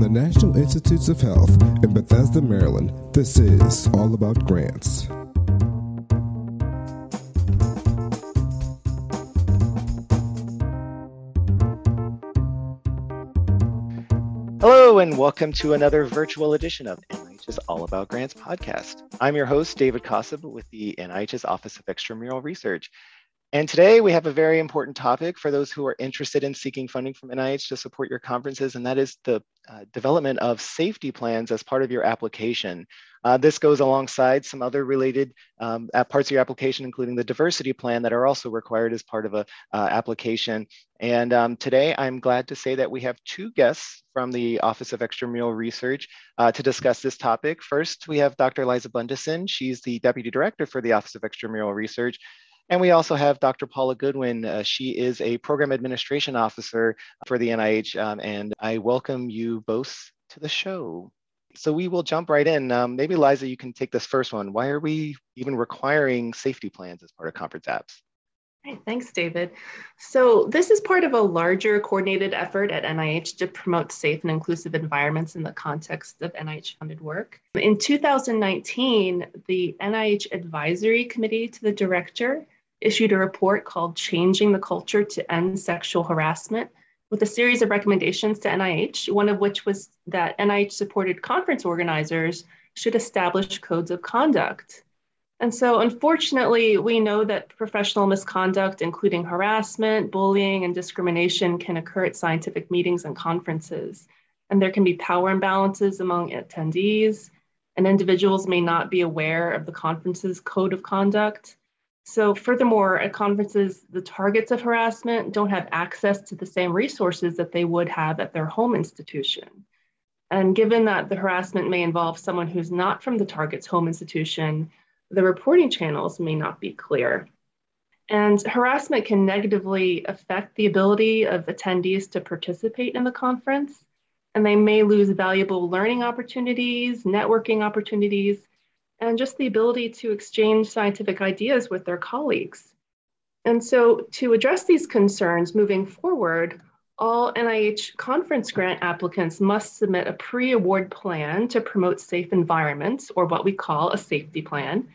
The National Institutes of Health in Bethesda, Maryland, this is All About Grants. Hello, and welcome to another virtual edition of NIH's All About Grants podcast. I'm your host, David Kosub, with the NIH's Office of Extramural Research. And today we have a very important topic for those who are interested in seeking funding from NIH to support your conferences, and that is the uh, development of safety plans as part of your application. Uh, this goes alongside some other related um, parts of your application, including the diversity plan that are also required as part of a uh, application. And um, today I'm glad to say that we have two guests from the Office of Extramural Research uh, to discuss this topic. First, we have Dr. Liza Bundesen. She's the Deputy Director for the Office of Extramural Research. And we also have Dr. Paula Goodwin. Uh, she is a program administration officer for the NIH, um, and I welcome you both to the show. So we will jump right in. Um, maybe Liza, you can take this first one. Why are we even requiring safety plans as part of conference apps? Hey, thanks, David. So this is part of a larger coordinated effort at NIH to promote safe and inclusive environments in the context of NIH-funded work. In 2019, the NIH Advisory Committee to the Director issued a report called Changing the Culture to End Sexual Harassment with a series of recommendations to NIH, one of which was that NIH supported conference organizers should establish codes of conduct. And so, unfortunately, we know that professional misconduct, including harassment, bullying, and discrimination, can occur at scientific meetings and conferences. And there can be power imbalances among attendees, and individuals may not be aware of the conference's code of conduct. So, furthermore, at conferences, the targets of harassment don't have access to the same resources that they would have at their home institution. And given that the harassment may involve someone who's not from the target's home institution, the reporting channels may not be clear. And harassment can negatively affect the ability of attendees to participate in the conference, and they may lose valuable learning opportunities, networking opportunities, and just the ability to exchange scientific ideas with their colleagues. And so, to address these concerns moving forward, all NIH conference grant applicants must submit a pre award plan to promote safe environments, or what we call a safety plan.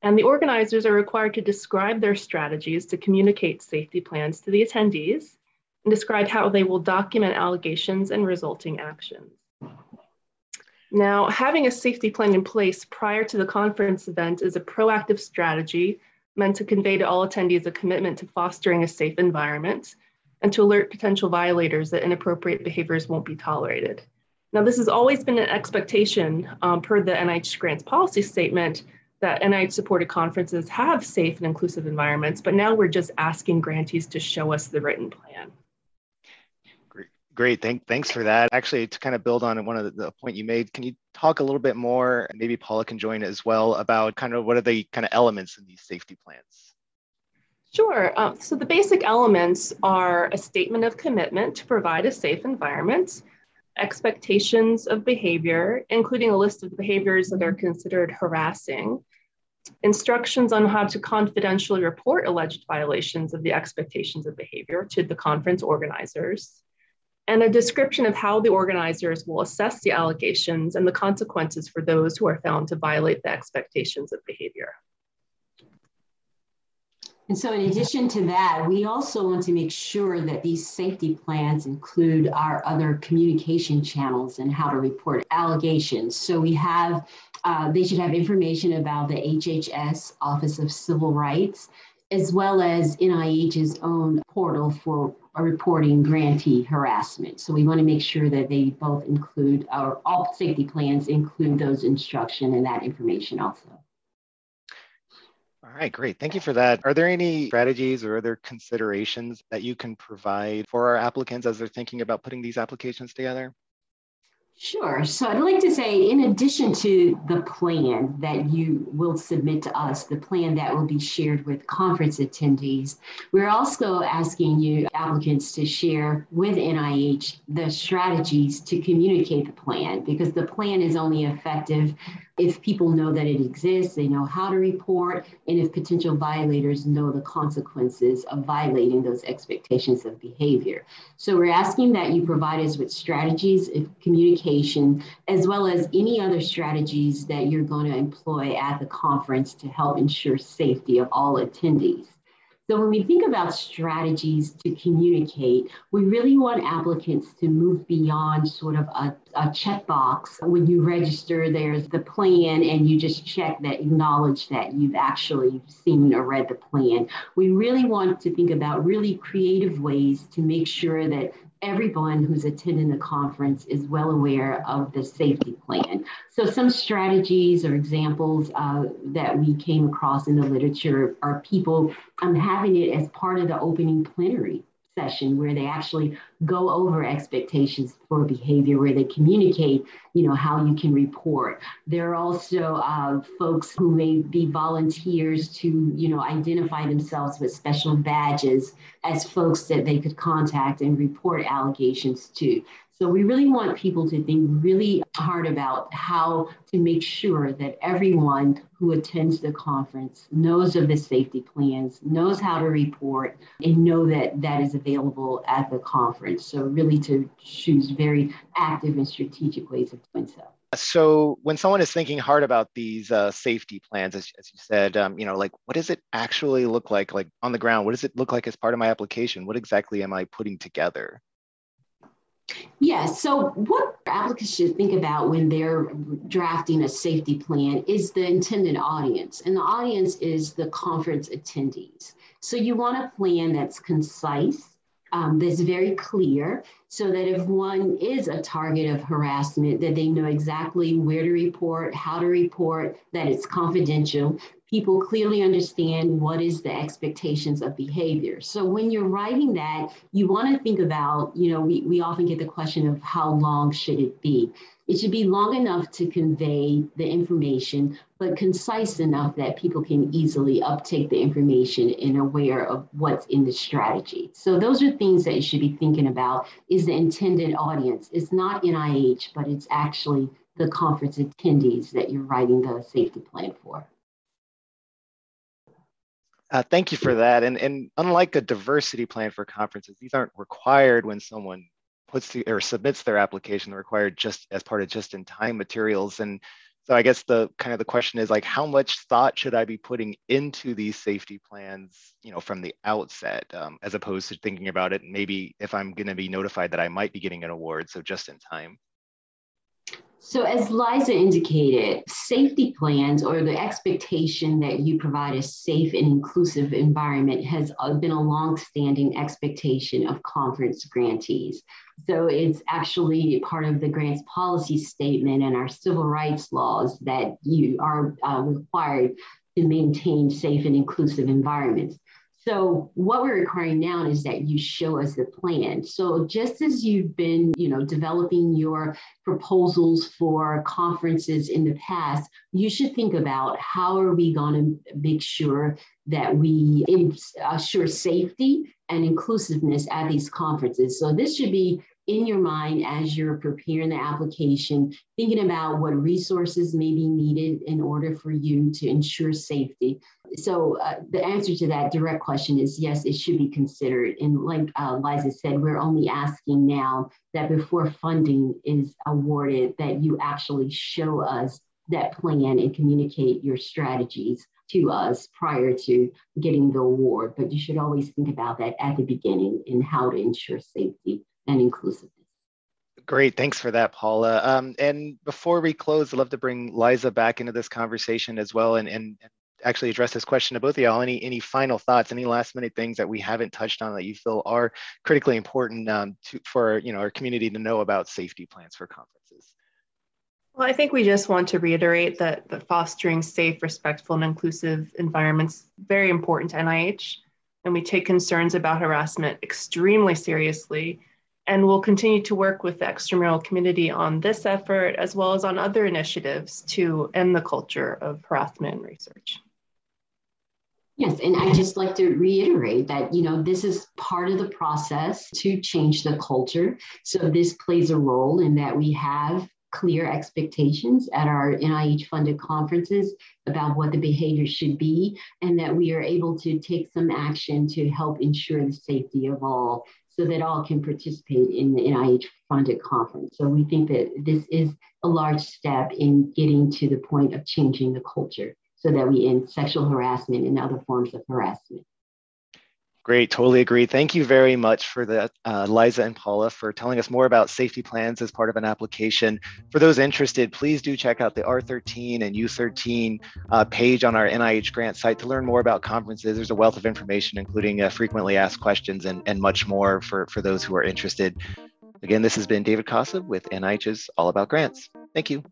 And the organizers are required to describe their strategies to communicate safety plans to the attendees and describe how they will document allegations and resulting actions. Now, having a safety plan in place prior to the conference event is a proactive strategy meant to convey to all attendees a commitment to fostering a safe environment and to alert potential violators that inappropriate behaviors won't be tolerated. Now, this has always been an expectation um, per the NIH grants policy statement that NIH supported conferences have safe and inclusive environments, but now we're just asking grantees to show us the written plan. Great, thank, thanks for that. Actually, to kind of build on one of the, the, point you made, can you talk a little bit more, maybe Paula can join as well, about kind of what are the kind of elements in these safety plans? Sure. Um, so the basic elements are a statement of commitment to provide a safe environment, expectations of behavior, including a list of the behaviors that are considered harassing, instructions on how to confidentially report alleged violations of the expectations of behavior to the conference organizers, and a description of how the organizers will assess the allegations and the consequences for those who are found to violate the expectations of behavior. And so, in addition to that, we also want to make sure that these safety plans include our other communication channels and how to report allegations. So, we have, uh, they should have information about the HHS Office of Civil Rights, as well as NIH's own portal for reporting grantee harassment. So we want to make sure that they both include, our all safety plans include those instruction and that information also. All right, great. Thank you for that. Are there any strategies or other considerations that you can provide for our applicants as they're thinking about putting these applications together? Sure. So I'd like to say, in addition to the plan that you will submit to us, the plan that will be shared with conference attendees, we're also asking you applicants to share with NIH the strategies to communicate the plan because the plan is only effective if people know that it exists, they know how to report, and if potential violators know the consequences of violating those expectations of behavior. So we're asking that you provide us with strategies of communication, as well as any other strategies that you're going to employ at the conference to help ensure safety of all attendees. So when we think about strategies to communicate, we really want applicants to move beyond sort of a, a checkbox. When you register, there's the plan and you just check that, acknowledge that you've actually seen or read the plan. We really want to think about really creative ways to make sure that everyone who's attending the conference is well aware of the safety plan. So some strategies or examples uh, that we came across in the literature are people um, having it as part of the opening plenary session where they actually go over expectations for behavior, where they communicate, you know, how you can report. There are also uh, folks who may be volunteers to, you know, identify themselves with special badges as folks that they could contact and report allegations to. So we really want people to think really hard about how to make sure that everyone who attends the conference knows of the safety plans, knows how to report, and know that that is available at the conference. So really to choose very active and strategic ways of doing so. So when someone is thinking hard about these uh, safety plans, as, as you said, um, you know, like what does it actually look like, like on the ground? What does it look like as part of my application? What exactly am I putting together? Yeah, so what applicants should think about when they're drafting a safety plan is the intended audience, and the audience is the conference attendees. So you want a plan that's concise, um, that's very clear, so that if one is a target of harassment, that they know exactly where to report, how to report, that it's confidential, people clearly understand what is the expectations of behavior. So when you're writing that, you want to think about, you know, we, we often get the question of how long should it be? It should be long enough to convey the information, but concise enough that people can easily uptake the information and aware of what's in the strategy. So those are things that you should be thinking about is the intended audience. It's not NIH, but it's actually the conference attendees that you're writing the safety plan for. Uh, thank you for that. And, and unlike a diversity plan for conferences, these aren't required when someone puts the, or submits their application. They're required just as part of just-in-time materials. And so I guess the kind of the question is like, how much thought should I be putting into these safety plans, you know, from the outset, um, as opposed to thinking about it maybe if I'm going to be notified that I might be getting an award, so just in time. So, as Liza indicated, safety plans or the expectation that you provide a safe and inclusive environment has uh, been a long-standing expectation of conference grantees. So, it's actually part of the grants policy statement and our civil rights laws that you are uh, required to maintain safe and inclusive environments. So what we're requiring now is that you show us the plan. So just as you've been, you know, developing your proposals for conferences in the past, you should think about how are we going to make sure that we assure safety and inclusiveness at these conferences. So this should be in your mind as you're preparing the application, thinking about what resources may be needed in order for you to ensure safety. So, uh, the answer to that direct question is yes, it should be considered. And, like uh, Liza said, we're only asking now that before funding is awarded, that you actually show us that plan and communicate your strategies to us prior to getting the award. But you should always think about that at the beginning and how to ensure safety and inclusiveness. Great, thanks for that, Paula. Um, and before we close, I'd love to bring Liza back into this conversation as well and, and actually address this question to both of y'all. Any, any final thoughts, any last minute things that we haven't touched on that you feel are critically important um, to, for you know, our community to know about safety plans for conferences? Well, I think we just want to reiterate that, that fostering safe, respectful, and inclusive environments very important to NIH, and we take concerns about harassment extremely seriously And we'll continue to work with the extramural community on this effort, as well as on other initiatives to end the culture of harassment research. Yes, and I just like to reiterate that, you know, this is part of the process to change the culture. So this plays a role in that we have clear expectations at our NIH funded conferences about what the behavior should be, and that we are able to take some action to help ensure the safety of all so that all can participate in the NIH funded conference. So we think that this is a large step in getting to the point of changing the culture so that we end sexual harassment and other forms of harassment. Great, totally agree. Thank you very much for that, uh, Liza and Paula, for telling us more about safety plans as part of an application. For those interested, please do check out the R13 and U13 uh, page on our NIH grant site to learn more about conferences. There's a wealth of information, including uh, frequently asked questions and, and much more for, for those who are interested. Again, this has been David Kosub with NIH's All About Grants. Thank you.